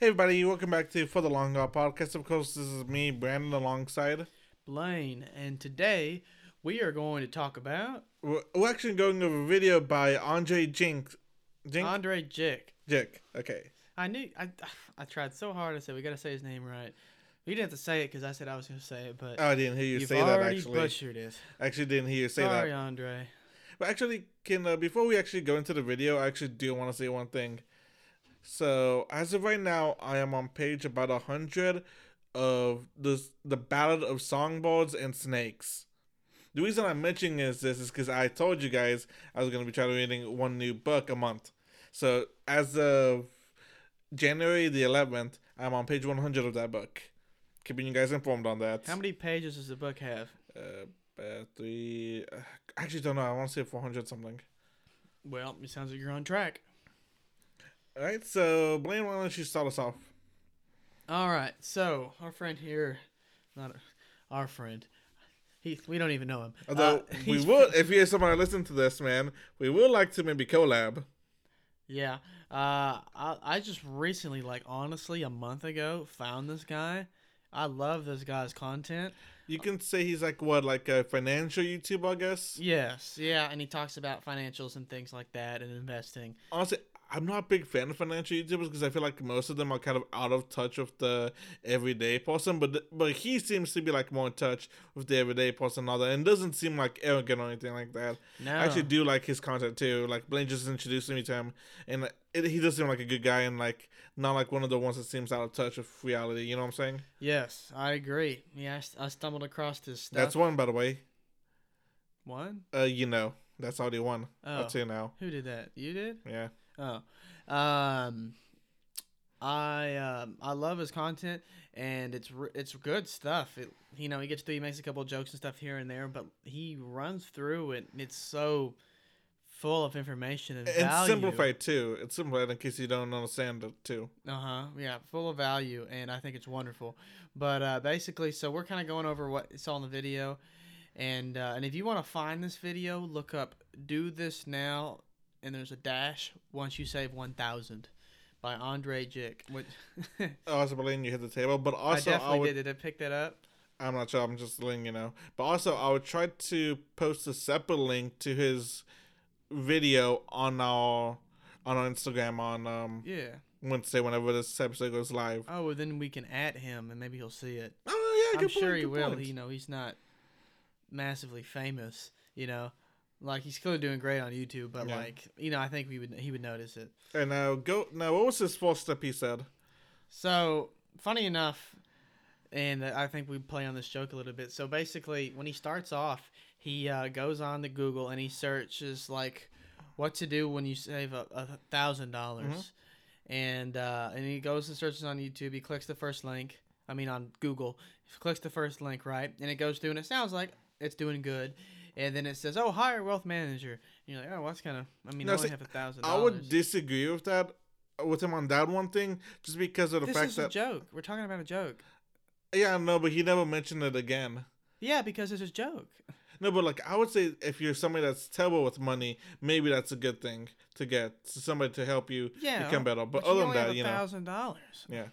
Hey everybody, welcome back to For the Long Haul Podcast. Of course, this is me, Brandon, alongside. Blaine, and today we are going to talk about We're we're actually going over a video by Andre Jink. Jink? Andrei Jikh. Jikh. Okay. I knew I, I tried so hard to say we got to say his name right. You didn't have to say it because I said I was going to say it, but Oh, I didn't hear you you've say that already actually. butchered it. Actually, didn't hear you say that. Sorry, that. Andrei. But actually, can uh, before we actually go into the video, I actually do want to say one thing. So as of right now, I am on page about a hundred of the the Ballad of Songbirds and Snakes. The reason I'm mentioning is this is because I told you guys I was gonna be trying to reading one new book a month. So as of January the 11th, I'm on page 100 of that book. Keeping you guys informed on that. How many pages does the book have? Uh, uh, three. Uh, I actually don't know. I want to say 400 something. Well, it sounds like you're on track. All right, so Blaine, why don't you start us off? All right, so our friend here, not our friend, he we don't even know him. Although Uh, we would, if you somebody listen to this, man, we would like to maybe collab. Yeah. Uh, I, I just recently, like honestly, a month ago, found this guy. I love this guy's content. You can say he's like what, like a financial YouTuber, I guess. Yes, yeah, and he talks about financials and things like that and investing. Honestly, I'm not a big fan of financial YouTubers because I feel like most of them are kind of out of touch with the everyday person. But but he seems to be like more in touch with the everyday person, that, and doesn't seem like arrogant or anything like that. No, I actually do like his content too. Like Blaine just introduced me to him, and it, he does seem like a good guy, and like not like one of the ones that seems out of touch with reality. You know what I'm saying? yes, I agree. Yeah, I, I stumbled across his stuff. That's one, by the way. one. Uh, you know, that's already one. Oh, you now. who did that? You did? Yeah. Oh, um, I um I love his content and it's it's good stuff. It, you know, he gets through, he makes a couple of jokes and stuff here and there, but he runs through it. and It's so full of information and It's value. simplified too. It's simplified in case you don't understand it too. Uh huh. Yeah, full of value, and I think it's wonderful. But uh, basically, so we're kind of going over what you saw in the video, and uh, and if you want to find this video, look up "Do This Now," and there's a dash once you save one thousand by Andrei Jikh. Which Oh, I was believing you hit the table, but also I, definitely would. did. Did I pick that up? I'm not sure. I'm just letting you know. But also, I would try to post a separate link to his video on our on our Instagram on um Yeah. Wednesday whenever this episode goes live. Oh, well, then we can add him, and maybe he'll see it. Oh yeah, I'm sure point, he will. point. You know, he's not massively famous. You know, like he's still doing great on YouTube, but Yeah. like you know, I think we would he would notice it. And now go now. What was his fourth step? He said. So funny enough, and I think we play on this joke a little bit. So basically, when he starts off, he uh, goes on to Google and he searches like what to do when you save a, a thousand dollars, and uh, and he goes and searches on YouTube. He clicks the first link. I mean on Google, he clicks the first link right, and it goes through and it sounds like it's doing good. And then it says, "Oh, hire wealth manager." And you're like, "Oh, well, that's kind of." I mean, No, I only see, have a thousand I would disagree with that uh, with him on that one thing, just because of the This fact is a that joke. We're talking about a joke. yeah, no, but he never mentioned it again. Yeah, because it's a joke. No, but like I would say, if you're somebody that's terrible with money, maybe that's a good thing to get somebody to help you Yeah, become better. But, you other than that, you know, thousand dollars. yeah,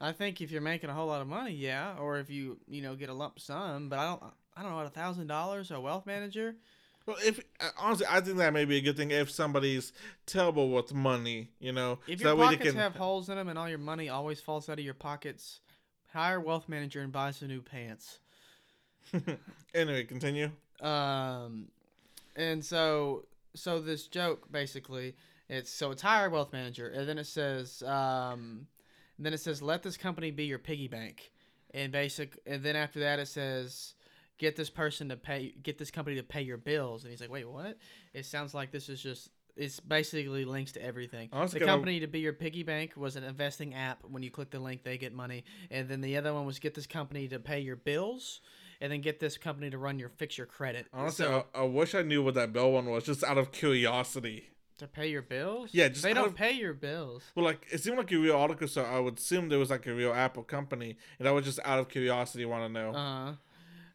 I think if you're making a whole lot of money, yeah, or if you you know get a lump sum, but I don't I don't know a thousand dollars a wealth manager. Well, if uh, honestly, I think that may be a good thing if somebody's terrible with money, you know, If so your that way pockets they can. have holes in them and all your money always falls out of your pockets, hire a wealth manager and buy some new pants. anyway, continue. Um, and so so this joke basically it's so it's hire a wealth manager and then it says um, then it says let this company be your piggy bank and basic and then after that it says get this person to pay get this company to pay your bills and he's like wait what it sounds like this is just it's basically links to everything. Was the company to be your piggy bank was an investing app. When you click the link, they get money. And then the other one was get this company to pay your bills, and then get this company to run your fix your credit. Honestly, So- I, I wish I knew what that bill one was, just out of curiosity. To pay your bills? Yeah, just they don't of- pay your bills. Well, like it seemed like a real article, so I would assume there was like a real Apple company, and I was just out of curiosity want to know. Uh huh.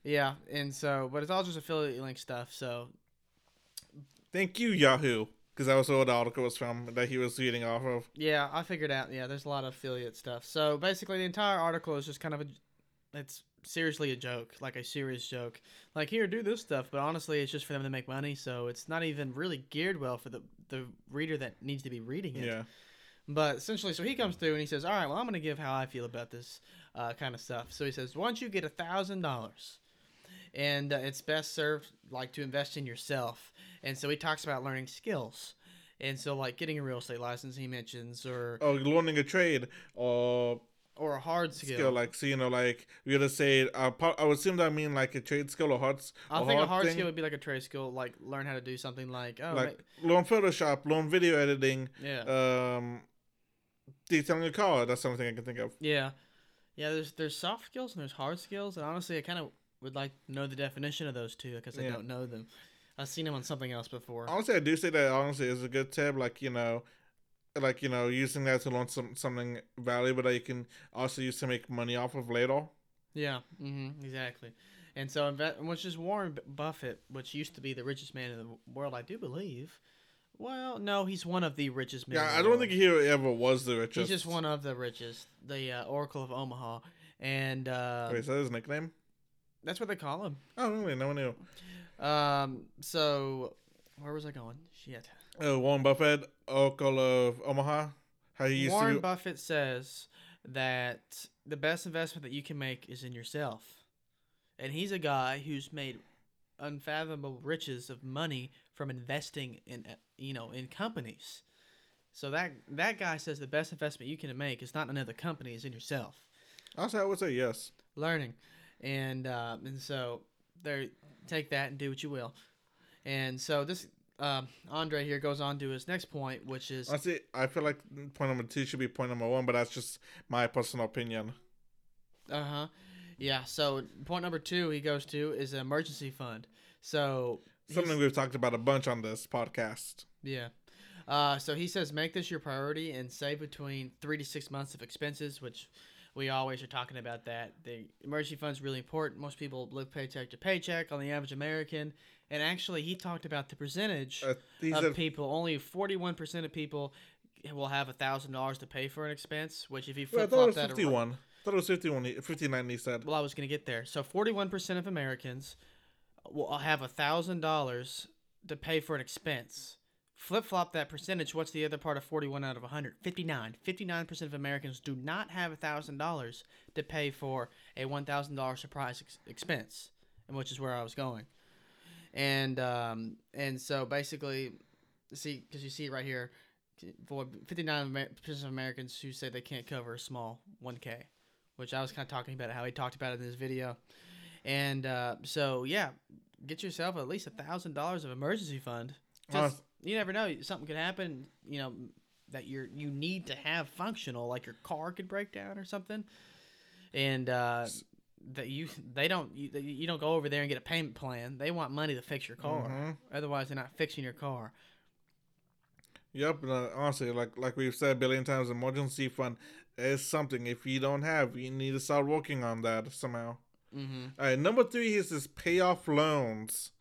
Yeah, and so, but it's all just affiliate link stuff. So Thank you, Yahoo. because that was what the article was from that he was reading off of. Yeah, I figured out. Yeah, there's a lot of affiliate stuff. So basically, the entire article is just kind of a, it's seriously a joke, like a serious joke. Like here, do this stuff, but honestly, it's just for them to make money. So it's not even really geared well for the the reader that needs to be reading it. Yeah. But essentially, so he comes through and he says, "All right, well, I'm going to give how I feel about this uh, kind of stuff." So he says, "Once you get a thousand dollars, and uh, it's best served like to invest in yourself." And so he talks about learning skills, and so like getting a real estate license, he mentions, or Or learning a trade or or a hard skill. skill, like so you know, like we're gonna say, uh, I would assume that I mean like a trade skill or hard. I think a hard thing. skill would be like a trade skill, like learn how to do something like oh like ma- learn Photoshop, learn video editing, yeah um, detailing a car. That's something I can think of. yeah yeah. There's there's soft skills and there's hard skills, and honestly, I kind of would like to know the definition of those two because I Yeah. don't know them. I've seen them on something else before. Honestly, I do say that honestly is a good tip. Like you know, like you know, using that to launch some something valuable that you can also use to make money off of later. Yeah, mm-hmm, exactly. And so, which is Warren Buffett, which used to be the richest man in the world, I do believe. Well, no, he's one of the richest men. Yeah, I don't world. think he ever was the richest. he's just one of the richest, the uh, Oracle of Omaha, and uh, Wait, is that his nickname? That's what they call him. Oh, really? No one knew. Um, so where was I going? Shit. Uh, Warren Buffett, Oracle of Omaha. How he used Warren to. Buffett says that the best investment that you can make is in yourself. And he's a guy who's made unfathomable riches of money from investing in uh, you know in companies. So that that guy says the best investment you can make is not in another company, is in yourself. Also, I would say yes. Learning. And uh, and so there take that and do what you will. And so this um, Andrei here goes on to his next point, which is Honestly, I feel like point number two should be point number one, but that's just my personal opinion. Uh huh. Yeah. So point number two he goes to is an emergency fund. So Something we've talked about a bunch on this podcast. yeah. Uh, so he says make this your priority and save between three to six months of expenses, which we always are talking about that. The emergency fund is really important. Most people live paycheck to paycheck on the average American. And actually, he talked about the percentage Uh, of said, people. Only 41% of people will have a $1,000 to pay for an expense, which if you well, I flip thought it flop was that around- 51. I thought it was 51, 59, he said. Well, I was going to get there. So, forty-one percent of Americans will have a thousand dollars to pay for an expense. Flip flop that percentage. What's the other part of forty-one out of 100? 59. 59 percent of Americans do not have a thousand dollars to pay for a one thousand dollar surprise ex- expense, and which is where I was going. And um, and so basically, see, because you see it right here, for 59 percent of Americans who say they can't cover a small 1K which I was kind of talking about how he talked about it in this video. And uh, so, yeah, get yourself at least a thousand dollars of emergency fund. Honest- you never know, something could happen. You know that you're you need to have functional, like your car could break down or something, and uh, that you they don't you, you don't go over there and get a payment plan. They want money to fix your car. Mhm. Otherwise, they're not fixing your car. Yep, and, uh, honestly, like like we've said a billion times, emergency fund is something. If you don't have, you need to start working on that somehow. Mm-hmm. All right, number three is this pay off loans.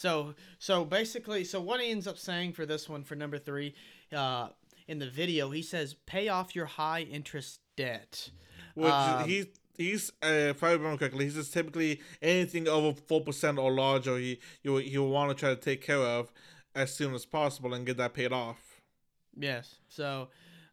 So so basically, so what he ends up saying for this one for number three, uh, in the video, he says pay off your high interest debt. Which Um, he he's uh, if I remember correctly, he says typically anything over four percent or larger, he you he will want to try to take care of as soon as possible and get that paid off. Yes. So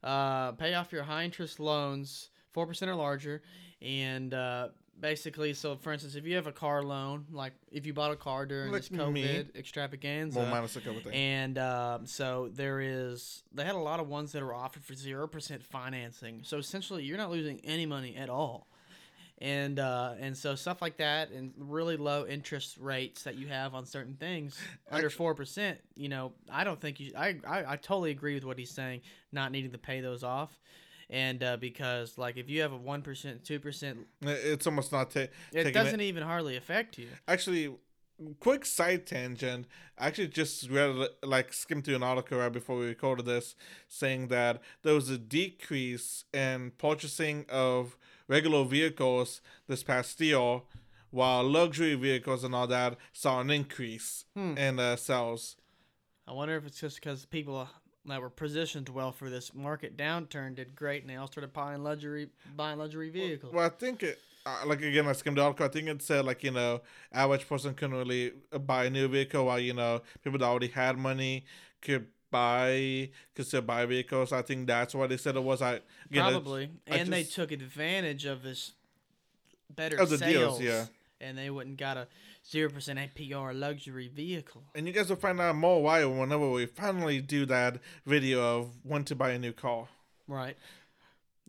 uh, pay off your high interest loans, four percent or larger, and uh, basically, so for instance, if you have a car loan, like if you bought a car during Like this COVID me. extravaganza. More minus a couple things. And um, so there is, they had a lot of ones that are offered for 0% financing. So essentially, you're not losing any money at all. And uh, and so stuff like that, and really low interest rates that you have on certain things under four percent. You know, I don't think you. I, I I totally agree with what he's saying. Not needing to pay those off, and uh, because like if you have a one percent, two percent, It's almost not ta- it doesn't even hardly affect you. Actually, quick side tangent. I actually just read like skimmed through an article right before we recorded this, saying that there was a decrease in purchasing of regular vehicles this past year, while luxury vehicles and all that saw an increase Hmm. in uh, sales. I wonder if it's just because people that were positioned well for this market downturn did great, and they all started buying luxury buying luxury vehicles. Well, well I think it. Uh, like again, I skimmed the article. I think it said like you know, average person can really uh, buy a new vehicle while you know people that already had money could buy could still buy vehicles. I think that's what they said it was. I again, probably I, I and just, they took advantage of this better of the sales, deals, yeah. And they wouldn't gotta 0% APR luxury vehicle. And you guys will find out more why whenever we finally do that video of when to buy a new car. Right.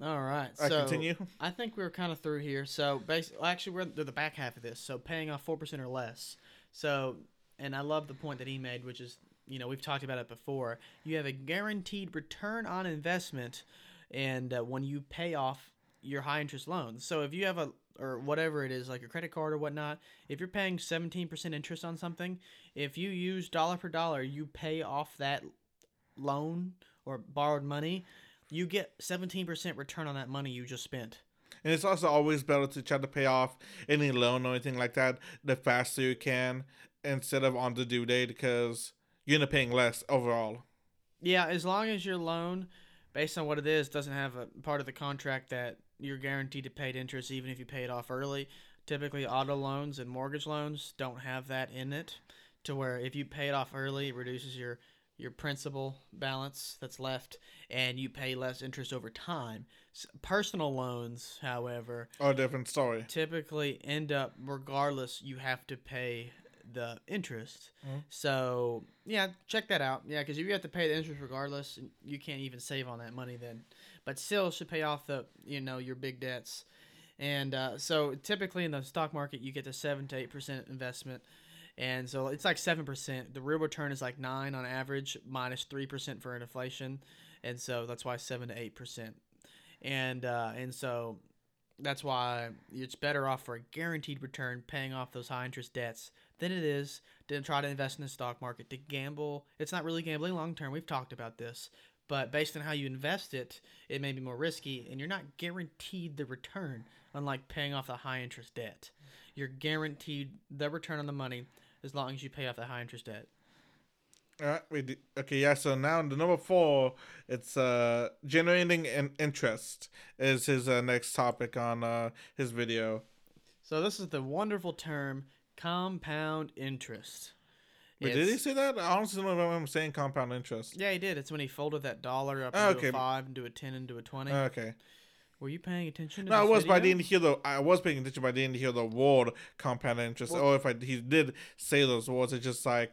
All right. I so continue. I think we are kind of through here. So basically, actually, we're the back half of this. So paying off four percent or less. So, and I love the point that he made, which is, you know, we've talked about it before. You have a guaranteed return on investment, and uh, when you pay off your high interest loans. So if you have a or whatever it is, like a credit card or whatnot, if you're paying seventeen percent interest on something, if you use dollar for dollar, you pay off that loan or borrowed money. You get 17% return on that money you just spent. And it's also always better to try to pay off any loan or anything like that the faster you can instead of on the due date because you end up paying less overall. Yeah, as long as your loan, based on what it is, doesn't have a part of the contract that you're guaranteed to pay interest even if you pay it off early. Typically, auto loans and mortgage loans don't have that in it, to where if you pay it off early, it reduces your your principal balance that's left, and you pay less interest over time. Personal loans, however, Or a different story. typically end up regardless you have to pay the interest. Mhm. so yeah check that out. Yeah because if you have to pay the interest regardless you can't even save on that money then. But still should pay off the you know your big debts. And uh, so typically in the stock market you get the 7 to 8 percent investment. And so it's like 7 percent. The real return is like 9 on average minus 3 percent for inflation. And so that's why 7 to 8 percent. And uh, and so that's why it's better off for a guaranteed return paying off those high interest debts than it is to try to invest in the stock market to gamble. It's not really gambling long term. We've talked about this. But based on how you invest it, it may be more risky and you're not guaranteed the return, unlike paying off the high interest debt. You're guaranteed the return on the money as long as you pay off the high interest debt. We do, okay, yeah. So now the number four, it's uh generating an interest is his uh, next topic on uh his video. So this is the wonderful term compound interest. Wait, did he say that? I honestly don't remember him saying compound interest. Yeah, he did. It's when he folded that dollar up Oh, into okay. a five, into a ten, into a twenty. Okay. Were you paying attention? To No, I was, but I video? didn't hear the. I was paying attention, but I didn't hear the word compound interest. Well- or if I he did say those words, it just like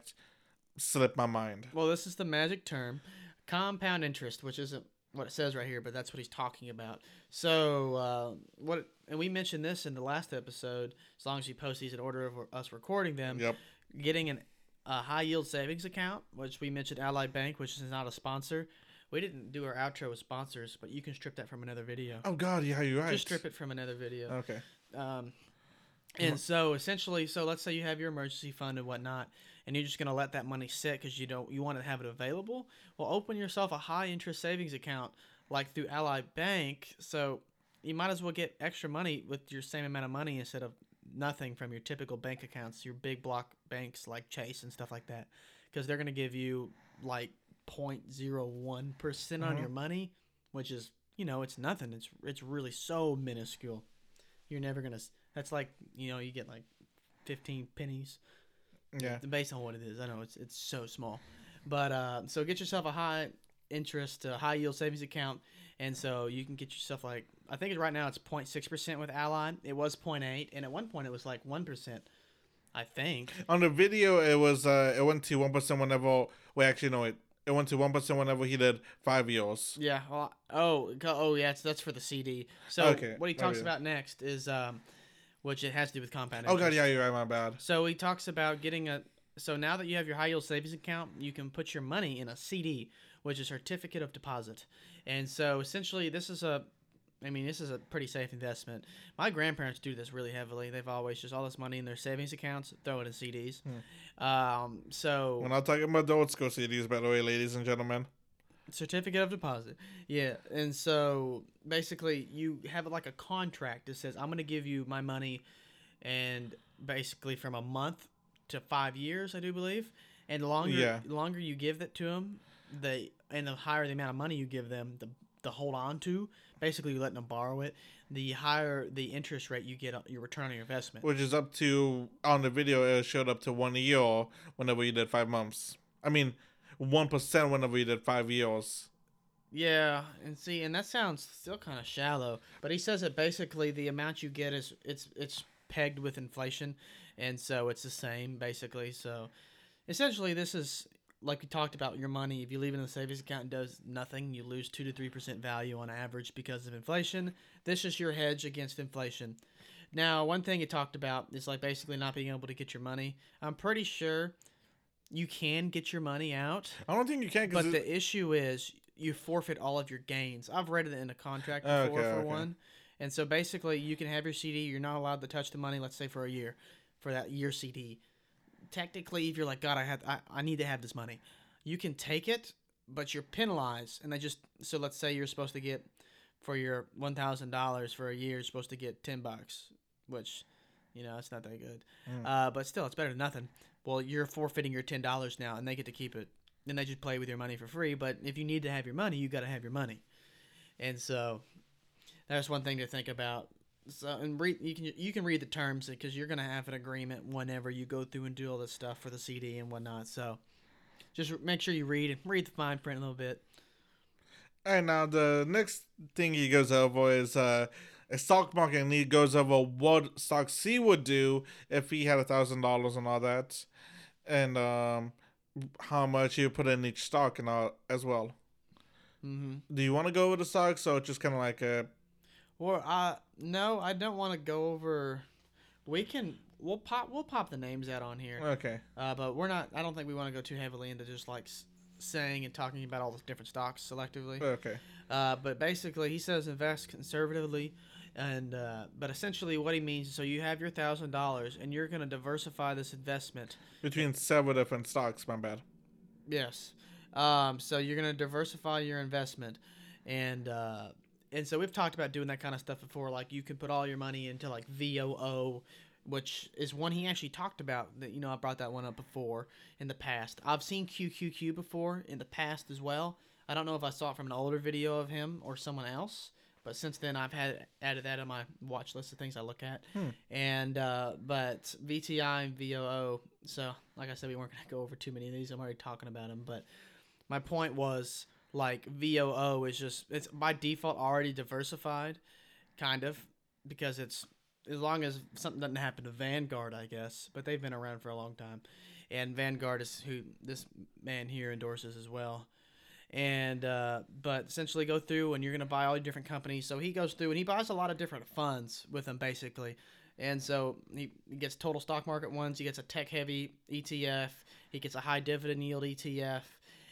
slipped my mind. Well, this is the magic term, compound interest, which isn't what it says right here, but that's what he's talking about. So, uh, what, and we mentioned this in the last episode. As long as you post these in order of us recording them, Yep. getting an a high yield savings account, which we mentioned Ally Bank, which is not a sponsor. We didn't do our outro with sponsors, but you can strip that from another video. Oh God, yeah, you're right. Just strip it from another video. Okay. Um, and so essentially, so let's say you have your emergency fund and whatnot, and you're just gonna let that money sit because you don't you want to have it available. Well, open yourself a high interest savings account like through Ally Bank. So you might as well get extra money with your same amount of money instead of nothing from your typical bank accounts, your big block banks like Chase and stuff like that, because they're gonna give you like 0.01 percent on mm-hmm. your money, which is you know it's nothing. It's it's really so minuscule. You're never gonna. That's like you know you get like 15 pennies Yeah. based on what it is. I know it's it's so small, but uh, so get yourself a high interest, uh, high yield savings account, and so you can get yourself like I think right now it's 0.6 percent with Ally. It was 0.8, and at one point it was like one percent. I think. On the video, it was uh, it went to one percent whenever. Well, actually, no, it it went to one percent whenever he did five years. Yeah. Well, oh, oh, yeah. It's, that's for the CD. So Okay, what he my talks about next is, um, which it has to do with compound. Oh God, yeah, you're right. My bad. So he talks about getting a. So now that you have your high yield savings account, you can put your money in a CD, which is certificate of deposit. And so essentially, this is a. I mean, this is a pretty safe investment. My grandparents do this really heavily. They've always just all this money in their savings accounts, throw it in CDs. Um, so We're not talking about the old school CDs, by the way, ladies and gentlemen. Certificate of deposit yeah and so basically you have like a contract that says i'm going to give you my money and basically from a month to five years i do believe and the longer Yeah. longer you give it to them, the and the higher the amount of money you give them, the the hold on to, basically you're letting them borrow it. The higher the interest rate you get, on your return on your investment. Which is up to on the video it showed up to one year whenever you did five months. I mean, one percent whenever you did five years. Yeah, and see, and that sounds still kind of shallow. But he says that basically the amount you get is it's it's pegged with inflation, and so it's the same basically. So essentially, this is like we talked about your money. If you leave it in the savings account, it does nothing. You lose two to three percent value on average because of inflation. This is your hedge against inflation. Now, one thing he talked about is like basically not being able to get your money. I'm pretty sure you can get your money out. I don't think you can. But the issue is you forfeit all of your gains. I've read it in a contract Okay, before for okay. one. And so basically you can have your CD, you're not allowed to touch the money, let's say for a year, for that year CD. Technically, if you're like, God, I had I, I need to have this money, you can take it, but you're penalized. And they just so let's say you're supposed to get for your one thousand dollars for a year, you're supposed to get ten bucks, which you know, it's not that good. Mm. Uh, but still, it's better than nothing. Well, you're forfeiting your ten dollars now, and they get to keep it. and they just play with your money for free. But if you need to have your money, you got to have your money. And so, that's one thing to think about. So, and read you can you can read the terms because you're gonna have an agreement whenever you go through and do all this stuff for the CD and whatnot. So, just make sure you read read the fine print a little bit. And now the next thing he goes over is uh, a stock market, and he goes over what stocks he would do if he had a thousand dollars and all that, and um, how much he would put in each stock and all as well. Mm-hmm. Do you want to go over the stocks, or just kind of like a Or uh no, I don't want to go over. We can we'll pop we'll pop the names out on here. okay? Uh, but we're not. I don't think we want to go too heavily into just like s- saying and talking about all the different stocks selectively. Okay. Uh, but basically, he says invest conservatively, and uh, but essentially what he means. Is so you have your thousand dollars, and you're going to diversify this investment. Between several different stocks, my bad. Yes. Um, so you're going to diversify your investment, and uh, and so we've talked about doing that kind of stuff before. Like you can put all your money into like VOO, which is one he actually talked about. That you know I brought that one up before in the past. I've seen QQQ before in the past as well. I don't know if I saw it from an older video of him or someone else. But since then, I've had added that on my watch list of things I look at, Hmm. and uh, but VTI and VOO. So, like I said, we weren't gonna go over too many of these. I'm already talking about them, but my point was like VOO is just it's by default already diversified, kind of, because it's as long as something doesn't happen to Vanguard, I guess. But they've been around for a long time, and Vanguard is who this man here endorses as well. And uh, but essentially go through and you're gonna buy all your different companies. So he goes through and he buys a lot of different funds with them basically. And so he, he gets total stock market ones. He gets a tech heavy ETF. He gets a high dividend yield ETF.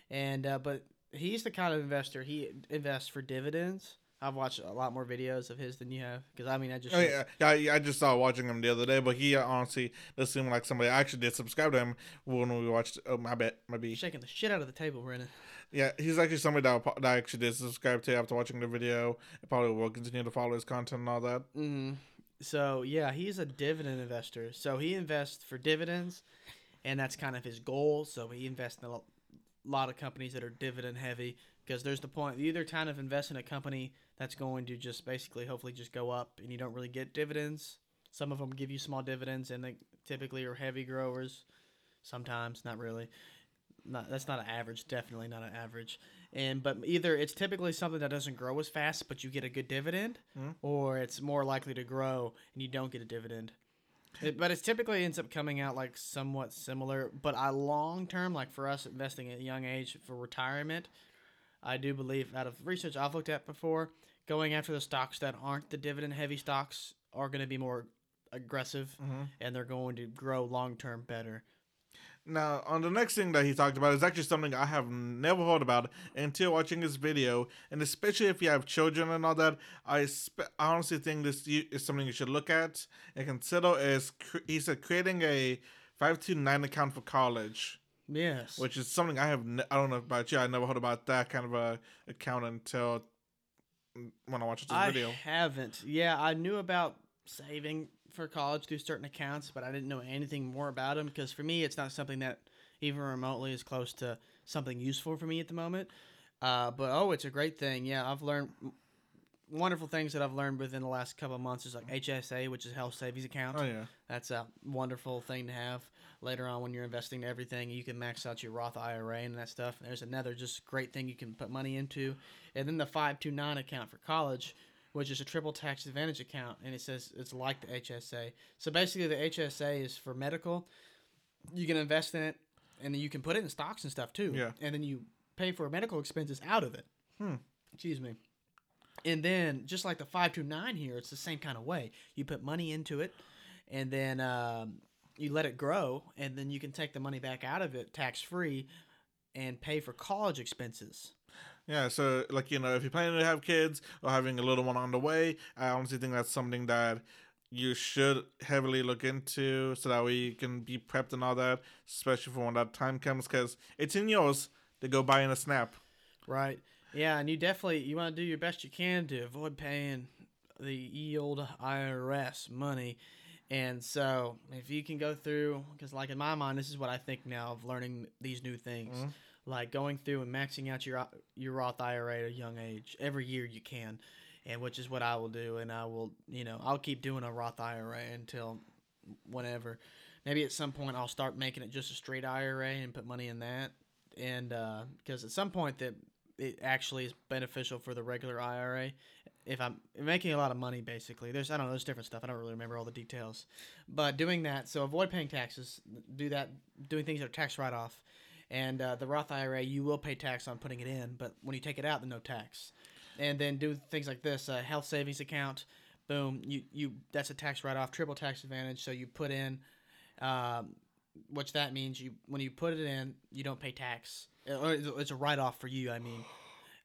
And uh, but he's the kind of investor he invests for dividends. I've watched a lot more videos of his than you have because I mean I just Oh, yeah, yeah, I just saw watching him the other day, but he uh, honestly does seem like somebody I actually did subscribe to him when we watched. Oh, my bet, my B. shaking the shit out of the table, Brennan. Yeah, he's actually somebody that, I- that I actually did subscribe to after watching the video. I probably will continue to follow his content and all that. Mm. So yeah, he's a dividend investor. So he invests for dividends, and that's kind of his goal. So he invests in a lot of companies that are dividend heavy because there's the point you either kind of invest in a company that's going to just basically hopefully just go up and you don't really get dividends. Some of them give you small dividends and they typically are heavy growers. Sometimes not really. Not that's not an average. Definitely not an average. And but either it's typically something that doesn't grow as fast, but you get a good dividend, Mhm. or it's more likely to grow and you don't get a dividend. It, but it typically ends up coming out like somewhat similar. But I long term, like for us investing at a young age for retirement, I do believe out of research I've looked at before, going after the stocks that aren't the dividend heavy stocks are going to be more aggressive Mm-hmm. and they're going to grow long term better. Now, on the next thing that he talked about is actually something I have never heard about until watching his video, and especially if you have children and all that, I, spe- I honestly think this is something you should look at and consider. Is cr- he said creating a five two nine account for college, Yes. which is something I have ne- I don't know about you. I never heard about that kind of a account until when I watched this I video. haven't. Yeah, I knew about saving for college through certain accounts, but I didn't know anything more about them because for me, it's not something that even remotely is close to something useful for me at the moment. Uh, but oh, it's a great thing. Yeah, I've learned wonderful things that I've learned within the last couple of months is like HSA, which is health savings account. Oh yeah. That's a wonderful thing to have later on when you're investing in everything. You can max out your Roth IRA and that stuff. There's another just great thing you can put money into, and then the five two nine account for college, which is a triple tax advantage account, and it says it's like the HSA. So basically, the HSA is for medical. You can invest in it, and then you can put it in stocks and stuff too. Yeah. And then you pay for medical expenses out of it. Hmm. Excuse me. And then, just like the 529 here, it's the same kind of way. You put money into it, and then um, you let it grow, and then you can take the money back out of it tax free and pay for college expenses. Yeah, so like you know, if you're planning to have kids or having a little one on the way, I honestly think that's something that you should heavily look into so that way you can be prepped and all that, especially for when that time comes, because it's in yours to go buy in a snap. Right. Yeah, and you definitely you want to do your best you can to avoid paying the ye old IRS money. And so, if you can go through, because like in my mind, this is what I think now of learning these new things, Mhm. Like going through and maxing out your your Roth IRA at a young age every year you can, and which is what I will do. And I will, you know, I'll keep doing a Roth IRA until whenever. Maybe at some point I'll start making it just a straight IRA and put money in that. And uh, because at some point that it actually is beneficial for the regular IRA. If I'm making a lot of money, basically, there's I don't know, there's different stuff. I don't really remember all the details, but doing that, so avoid paying taxes. Do that, doing things that are tax write off, and uh, the Roth IRA you will pay tax on putting it in, but when you take it out, then no tax. And then do things like this: a health savings account. Boom, you you that's a tax write off, triple tax advantage. So you put in, um, which that means you when you put it in, you don't pay tax. It's a write off for you. I mean,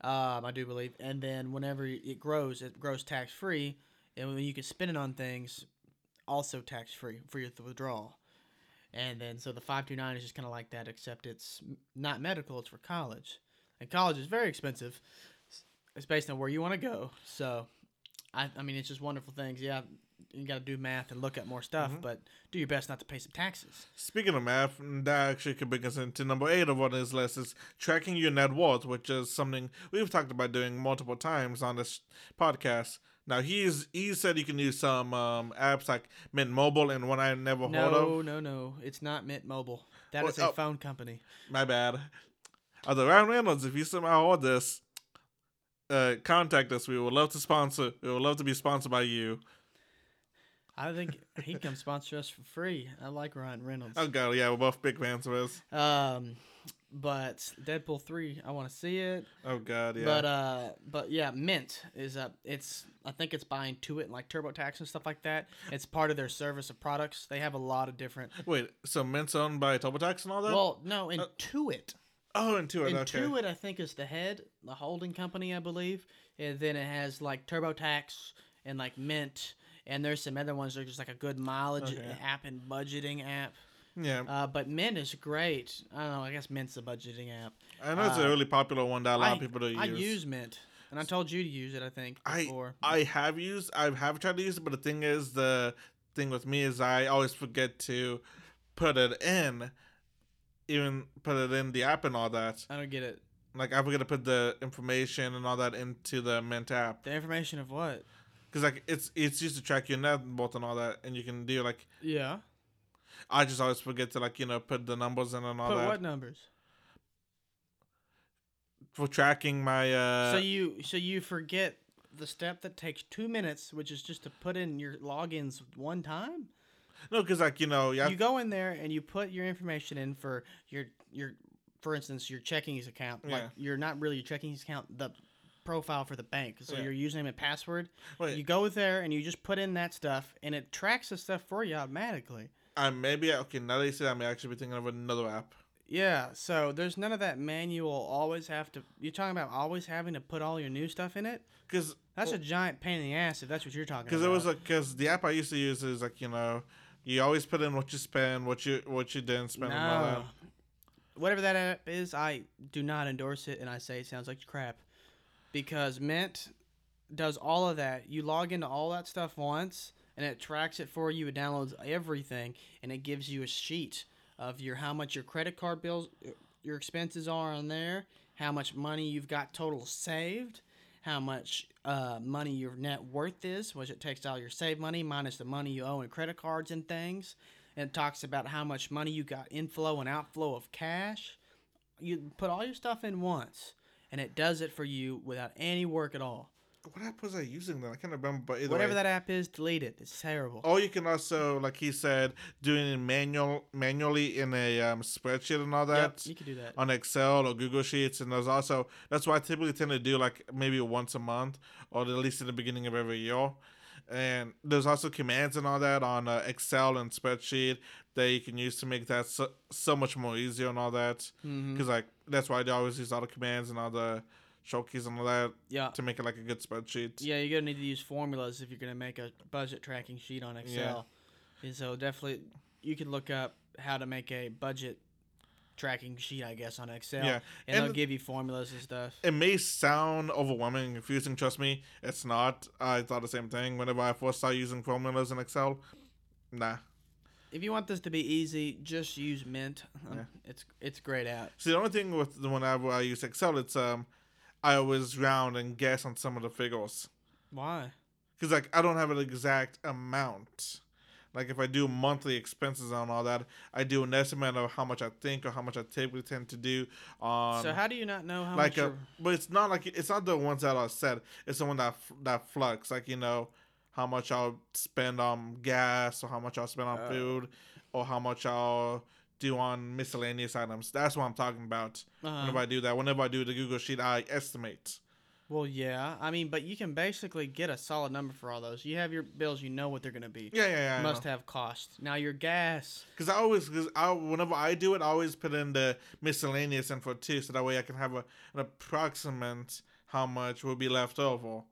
um, I do believe. And then whenever it grows, it grows tax free, and when you can spend it on things, also tax free for your withdrawal. And then so the five two nine is just kind of like that, except it's not medical; it's for college, and college is very expensive. It's based on where you want to go. So, I, I mean, it's just wonderful things. Yeah, you got to do math and look at more stuff, Mhm. but do your best not to pay some taxes. Speaking of math, that actually could bring us into number eight of what is list is tracking your net worth, which is something we've talked about doing multiple times on this podcast. Now he's he said you can use some um, apps like Mint Mobile and one I never heard of. no, no. No, it's not Mint Mobile. That Well, is a oh. phone company. My bad. Other Ryan Reynolds, if you somehow heard this, uh, contact us. We would love to sponsor. We would love to be sponsored by you. I think he can sponsor us for free. I like Ryan Reynolds. Oh god, yeah, we're both big fans of his. Um, but Deadpool three, I want to see it. Oh god, yeah. But uh, but yeah, Mint is a. it's I think it's by Intuit and like TurboTax and stuff like that. It's part of their service of products. They have a lot of different. Wait, so Mint's owned by TurboTax and all that? Well, no, Uh, Intuit. oh, Intuit. Okay. Intuit, I think, is the head, the holding company, I believe. And then it has like TurboTax and like Mint, and there's some other ones that are just like a good mileage Okay. app and budgeting app. Yeah, Uh, but Mint is great. I don't know. I guess Mint's a budgeting app. I know it's a uh, really popular one that a lot I, of people do use. I use Mint, and I told you to use it. I think I before. I have used I have tried to use it, but the thing is the thing with me is I always forget to put it in, even put it in the app and all that. I don't get it. Like I forget to put the information and all that into the Mint app The information of what? because like it's it's used to track your net worth and all that, and you can do like Yeah. I just always forget to like you know put the numbers in and all Put that what numbers? for tracking my uh. so you so you forget the step that takes two minutes, which is just to put in your logins one time. no, because like you know yeah you go in there and you put your information in for your your for instance your checkings account like Yeah. you're not really your checkings account the profile for the bank so Yeah. your username and password wait you go there and you just put in that stuff and it tracks the stuff for you automatically I maybe okay now that you say that, I may actually be thinking of another app. yeah so there's none of that manual always have to you're talking about always having to put all your new stuff in it Because that's a giant pain in the ass if that's what you're talking because it was like because the app I used to use is like you know you always put in what you spend, what you what you didn't spend, and. No. Whatever that app is, I do not endorse it, and I say it sounds like crap. Because Mint does all of that. You log into all that stuff once, and it tracks it for you. It downloads everything, and it gives you a sheet of your how much your credit card bills, your expenses are on there, how much money you've got total saved, how much uh, money your net worth is, which it takes all your saved money minus the money you owe in credit cards and things. And it talks about how much money you got inflow and outflow of cash. You put all your stuff in once, and it does it for you without any work at all. What app was I using then? I can't remember. But either Whatever way. that app is, delete it. It's terrible. Or you can also, like he said, doing it manual manually in a um, spreadsheet and all that. Yep, you can do that. on Excel or Google Sheets, and there's also that's why I typically tend to do like maybe once a month or at least in the beginning of every year. And there's also commands and all that on uh, Excel and spreadsheet that you can use to make that so, so much more easier and all that. Because like that's why I always use all the commands and all the shortkeys and all that Yeah. to make it like a good spreadsheet. Yeah, you're gonna need to use formulas if you're gonna make a budget tracking sheet on Excel. Yeah. And so definitely, you can look up how to make a budget tracking sheet, I guess, on Excel. Yeah, and, and they'll the- give you formulas and stuff. It may sound overwhelming and confusing. Trust me, it's not. I thought the same thing whenever I first started using formulas in Excel. Nah. If you want this to be easy, just use Mint. Yeah. It's it's great out. See, the only thing with the whenever I use Excel, it's um, I always round and guess on some of the figures Why? because like I don't have an exact amount. Like if I do monthly expenses and all that, I do an estimate of how much I think or how much I typically tend to do on. so how do you not know how like much? Uh, a, but it's not like it's not the ones that are set. It's the one that that flux. Like you know, how much I'll spend on gas or how much I'll spend on Oh. food or how much I'll do on miscellaneous items. That's what I'm talking about. uh, Whenever I do that, whenever I do the Google Sheet, I estimate. well, yeah. I mean, but you can basically get a solid number for all those. You have your bills. You know what they're gonna be. Yeah, yeah, yeah. Must have cost. Now your gas. Because I always, because I whenever I do it, I always put in the miscellaneous info too, so that way I can have a, an approximate how much will be left over.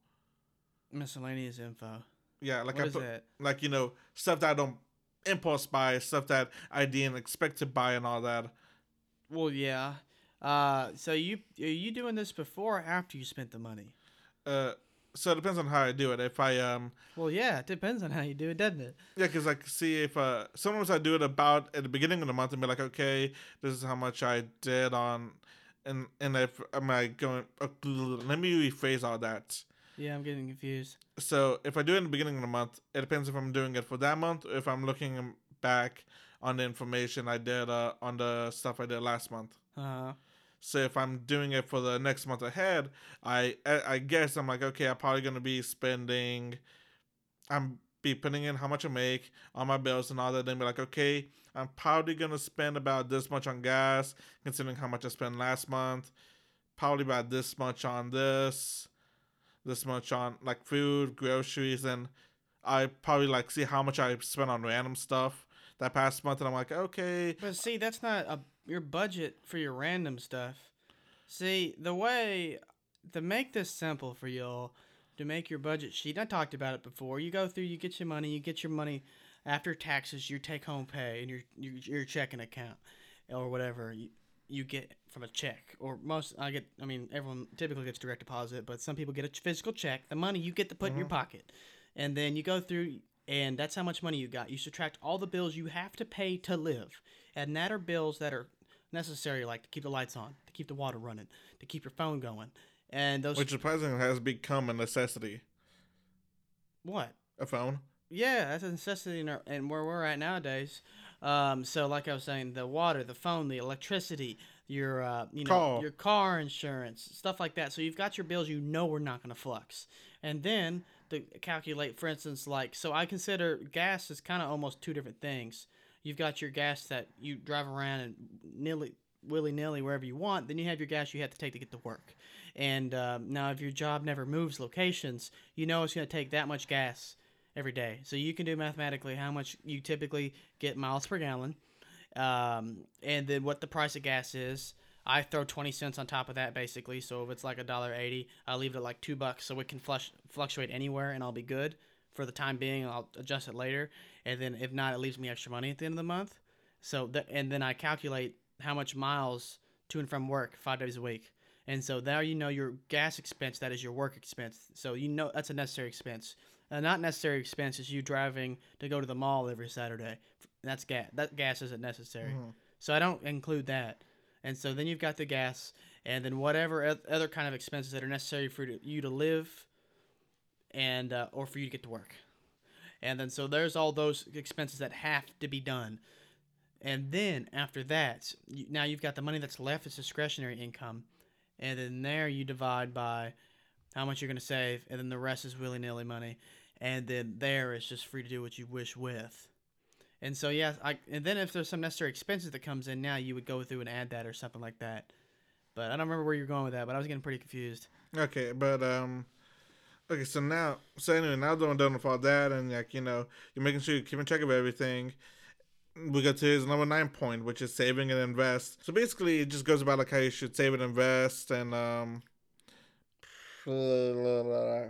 Miscellaneous info. Yeah, like What I put, that? like you know stuff that I don't impulse buy, stuff that I didn't expect to buy, and all that. Well, yeah. Uh, so you are you doing this before or after you spent the money? Uh, so it depends on how I do it. If I um, Well, yeah, it depends on how you do it, doesn't it? yeah, because like see if uh, sometimes I do it about at the beginning of the month and be like, okay, this is how much I did on, and and if am I going? Uh, let me rephrase all that. Yeah, I'm getting confused. So if I do it in the beginning of the month, it depends if I'm doing it for that month or if I'm looking back on the information I did uh, on the stuff I did last month. Uh, So if I'm doing it for the next month ahead, I I I guess I'm like okay, I'm probably gonna be spending, I'm be putting in how much I make on my bills and all that. Then be like okay, I'm probably gonna spend about this much on gas, considering how much I spent last month. Probably about this much on this, this much on like food, groceries, and I probably like see how much I spent on random stuff that past month, and I'm like okay, but see, that's not a your budget for your random stuff. See, the way to make this simple for y'all, to make your budget sheet. I talked about it before. You go through, you get your money, you get your money after taxes, your take home pay, and your your, your checking account, or whatever you you get from a check. Or most, I get. I mean, everyone typically gets direct deposit, but some people get a physical check. The money you get to put in your pocket, and then you go through. And that's how much money you got. You subtract all the bills you have to pay to live, and that are bills that are necessary, like to keep the lights on, to keep the water running, to keep your phone going, and those. which surprisingly has become a necessity. what? A phone. Yeah, that's a necessity in our, and where we're at nowadays. Um, so like I was saying, the water, the phone, the electricity, your uh, you know, Car. your car insurance, stuff like that. So you've got your bills you know we're not going to flux, and then to calculate, for instance, like so I consider gas is kind of almost two different things. You've got your gas that you drive around and nilly willy nilly wherever you want. Then you have your gas you have to take to get to work. And um, now, if your job never moves locations, you know it's going to take that much gas every day. So you can do mathematically how much you typically get miles per gallon, um, and then what the price of gas is. I throw twenty cents on top of that basically. So if it's like a dollar eighty, I leave it at like two bucks, so it can flush, fluctuate anywhere, and I'll be good for the time being. I'll adjust it later, and then if not, it leaves me extra money at the end of the month. So that, and then I calculate how much miles to and from work five days a week. And so there you know your gas expense, that is your work expense. So you know that's a necessary expense. A not necessary expense is you driving to go to the mall every Saturday and that's gas. That gas isn't necessary, Mhm. so I don't include that. And so then you've got the gas, and then whatever other kind of expenses that are necessary for you to- live, and uh, or for you to get to work. And then so there's all those expenses that have to be done. And then after that, now you've got the money that's left as discretionary income, and then there you divide by how much you're going to save, and then the rest is willy nilly money, and then there it's just free to do what you wish with. And so yeah, I and then if there's some necessary expenses that comes in now, you would go through and add that or something like that. But I don't remember where you're going with that, but I was getting pretty confused. Okay, but um, okay. So now, so anyway, now that I'm done with all that, and like you know, you're making sure you're keeping track of everything. We got to his number nine point, which is saving and invest. So basically, it just goes about like how you should save and invest, and um.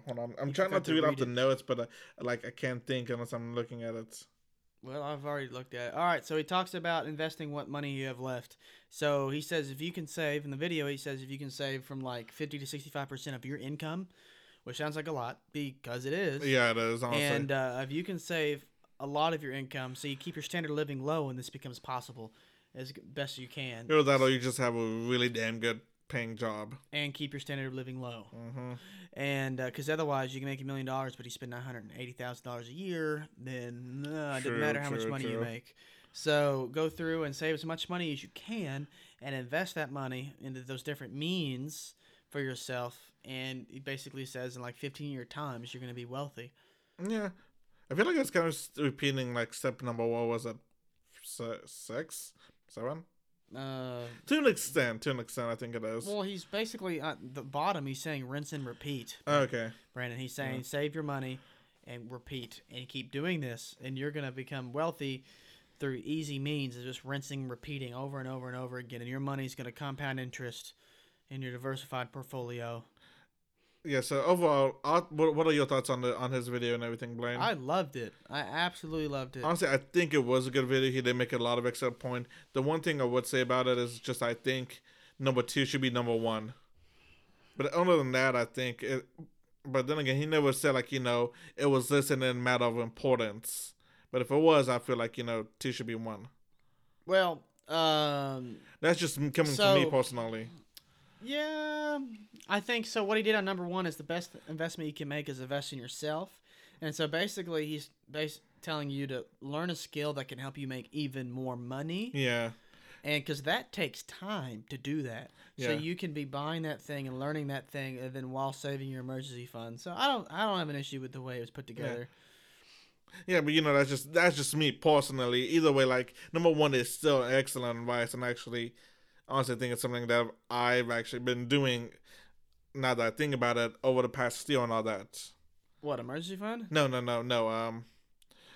Hold on. I'm You trying not to read off the notes, but uh, like I can't think unless I'm looking at it. Well, I've already looked at it. All right, so he talks about investing what money you have left. So he says if you can save in the video, he says if you can save from like 50 to 65% of your income, which sounds like a lot because it is. Yeah, it is honestly. And uh, if you can save a lot of your income, so you keep your standard of living low, and this becomes possible as best you can, Either that or you just have a really damn good paying job. and keep your standard of living low. hmm And because otherwise, you can make a million dollars, but you spend nine hundred and eighty thousand dollars a year, then uh, it doesn't matter how much true, money you make. So go through and save as much money as you can, and invest that money into those different means for yourself. And it basically says in like fifteen year times, you're going to be wealthy. Yeah, I feel like it's kind of repeating like step number. What was it? Six, seven? Uh, To an extent, to an extent, I think it is. well, he's basically at the bottom. He's saying rinse and repeat. okay. Brandon. He's saying save your money and repeat and keep doing this and you're going to become wealthy through easy means of just rinsing, repeating over and over and over again and your money's going to compound interest in your diversified portfolio. Yeah. So overall, what what are your thoughts on the on his video and everything, Blaine? I loved it. I absolutely loved it. Honestly, I think it was a good video. He did make a lot of excellent point. The one thing I would say about it is just I think number two should be number one. But other than that, I think it. But then again, he never said like you know it was this and then matter of importance. But if it was, I feel like you know two should be one. Well, um That's just coming from me personally. Yeah, I think so. What he did on number one is the best investment you can make is invest in yourself, and so basically he's bas- telling you to learn a skill that can help you make even more money, Yeah. and because that takes time to do that. So you can be buying that thing and learning that thing, and then while saving your emergency fund. So I don't, I don't have an issue with the way it was put together. Yeah, but you know that's just that's just me personally. Either way, like number one is still excellent advice, and actually, honestly, think it's something that I've actually been doing. Now that I think about it, over the past year and all that. What emergency fund? No, no, no, no. Um,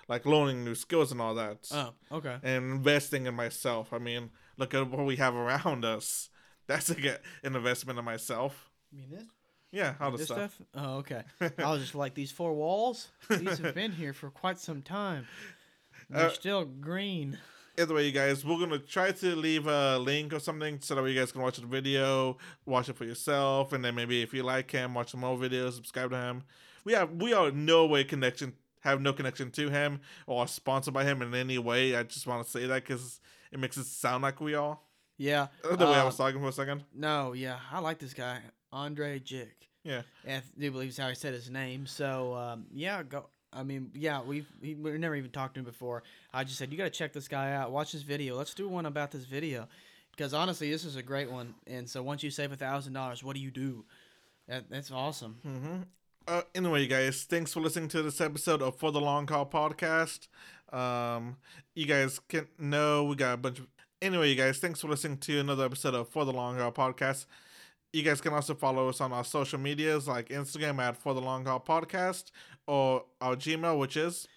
like learning new skills and all that, Oh, okay. and investing in myself. I mean, look at what we have around us. That's a good an investment in myself. You mean this? Yeah, all the This stuff. stuff? Oh, okay. I was just like these four walls. These have been here for quite some time. They're Uh, still green. Either way, you guys, we're gonna try to leave a link or something so that you guys can watch the video, watch it for yourself, and then maybe if you like him, watch some more videos, subscribe to him. We have we are no way connection have no connection to him or sponsored by him in any way. I just want to say that because it makes it sound like we are. Yeah. The way I uh, was talking for a second. No, yeah, I like this guy, Andrei Jikh. Yeah. I do believe is how he said his name. So um, yeah, go. I mean, yeah, we've we've never even talked to him before. I just said you got to check this guy out. Watch this video. Let's do one about this video, because honestly, this is a great one. And so once you save a thousand dollars, what do you do? That, that's awesome. Mm-hmm. Uh, anyway, guys, thanks for listening to this episode of For the Long Call podcast. Um, you guys can know we got a bunch of. Anyway, you guys, thanks for listening to another episode of For the Long Haul podcast. You guys can also follow us on our social medias like Instagram at For the Long Haul podcast or our Gmail, which is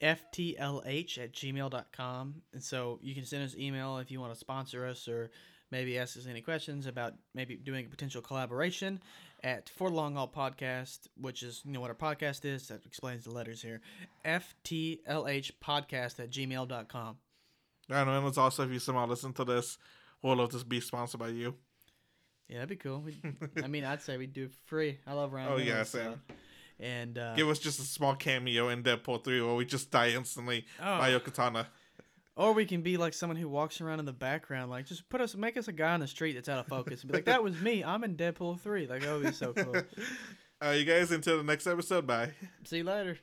ftlh at gmail.com. And so you can send us email if you want to sponsor us or maybe ask us any questions about maybe doing a potential collaboration at For Long Haul Podcast, which is, you know, what our podcast is. That explains the letters here. FTLH podcast at gmail.com. I know, and it's also if you somehow listen to this, we'll love to be sponsored by you. Yeah, that'd be cool. We'd, I mean, I'd say we'd do it for free. I love Ryan. Oh, yeah, same. so- And uh, Give us just a small cameo in Deadpool 3 where we just die instantly oh, by your katana. Or we can be like someone who walks around in the background, like just put us, make us a guy on the street that's out of focus, and be like, "That was me. I'm in Deadpool three. Like that would be so cool. Uh, you guys until the next episode. Bye. See you later.